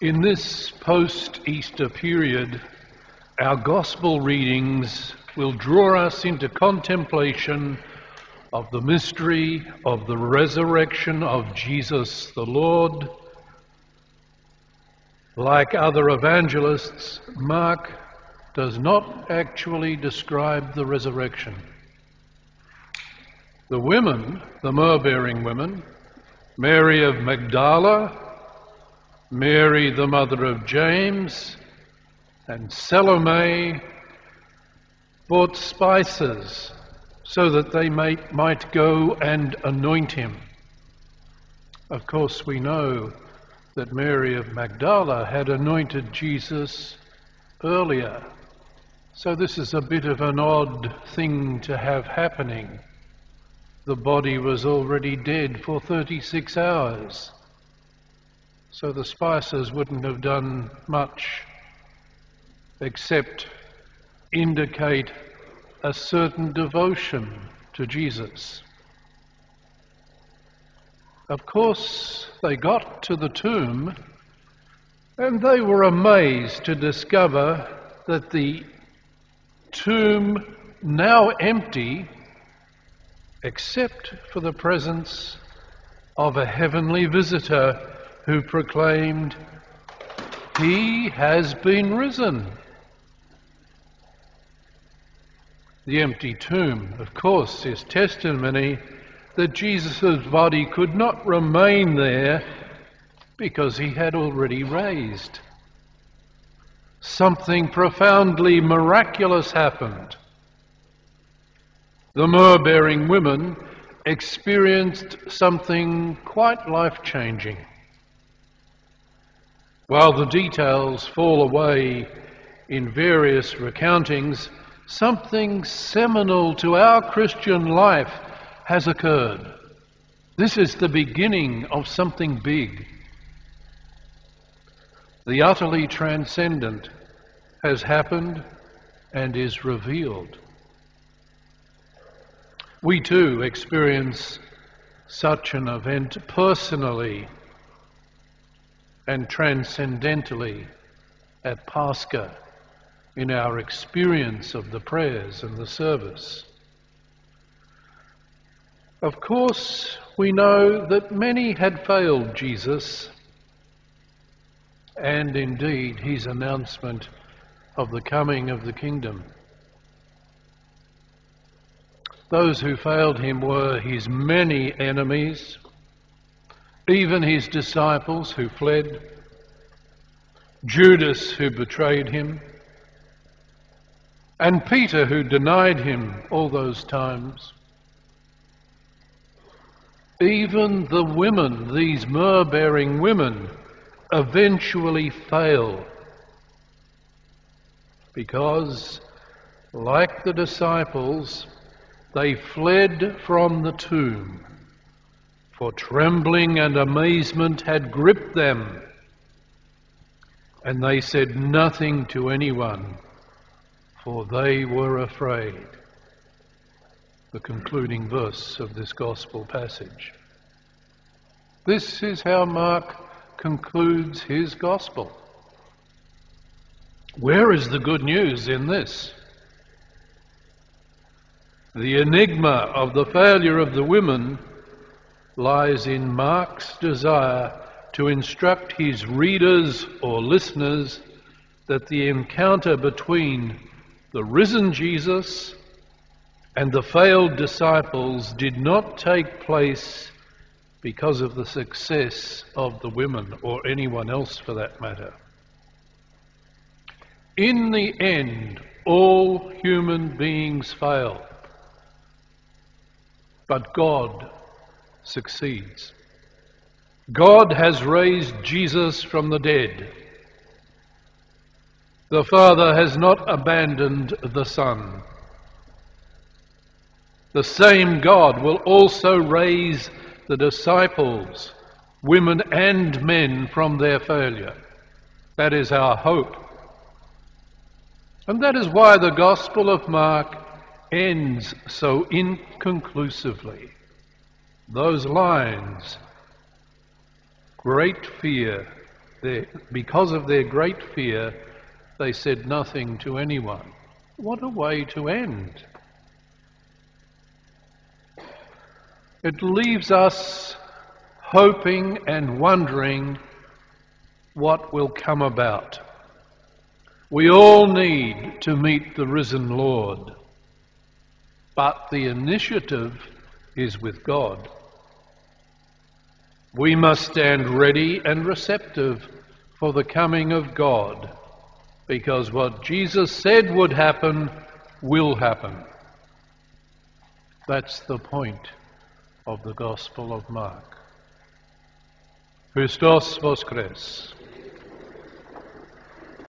In this post Easter period, our Gospel readings will draw us into contemplation of the mystery of the resurrection of Jesus the Lord. Like other evangelists, Mark does not actually describe the resurrection. The women, the myrrh bearing women, Mary of Magdala, Mary the mother of James, and Salome bought spices so that they might, might go and anoint him. Of course, we know that Mary of Magdala had anointed Jesus earlier. So this is a bit of an odd thing to have happening. The body was already dead for 36 hours. So the spices wouldn't have done much except indicate a certain devotion to Jesus. Of course, they got to the tomb and they were amazed to discover that the tomb, now empty, except for the presence of a heavenly visitor who proclaimed, He has been risen. The empty tomb, of course, is testimony that Jesus' body could not remain there because he had already raised. Something profoundly miraculous happened. The myrrh bearing women experienced something quite life changing. While the details fall away in various recountings, something seminal to our Christian life has occurred. This is the beginning of something big. The utterly transcendent has happened and is revealed. We too experience such an event personally and transcendentally at Pascha in our experience of the prayers and the service. Of course, we know that many had failed Jesus and indeed his announcement of the coming of the kingdom. Those who failed him were his many enemies, even his disciples who fled, Judas who betrayed him, and Peter, who denied him all those times. Even the women, these myrrh bearing women, eventually fail because, like the disciples, they fled from the tomb, for trembling and amazement had gripped them, and they said nothing to anyone for they were afraid. The concluding verse of this gospel passage. This is how Mark concludes his gospel. Where is the good news in this? The enigma of the failure of the women lies in Mark's desire to instruct his readers or listeners that the encounter between the risen Jesus and the failed disciples did not take place because of the success of the women or anyone else for that matter. In the end, all human beings fail, but God succeeds. God has raised Jesus from the dead. The Father has not abandoned the Son. The same God will also raise the disciples, women and men, from their failure. That is our hope. And that is why the Gospel of Mark ends so inconclusively. those lines, great fear, because of their great fear, they said nothing to anyone. What a way to end! It leaves us hoping and wondering what will come about. We all need to meet the risen Lord, but the initiative is with God. We must stand ready and receptive for the coming of God, because what Jesus said would happen will happen. That's the point of the Gospel of Mark. Christos Voskres.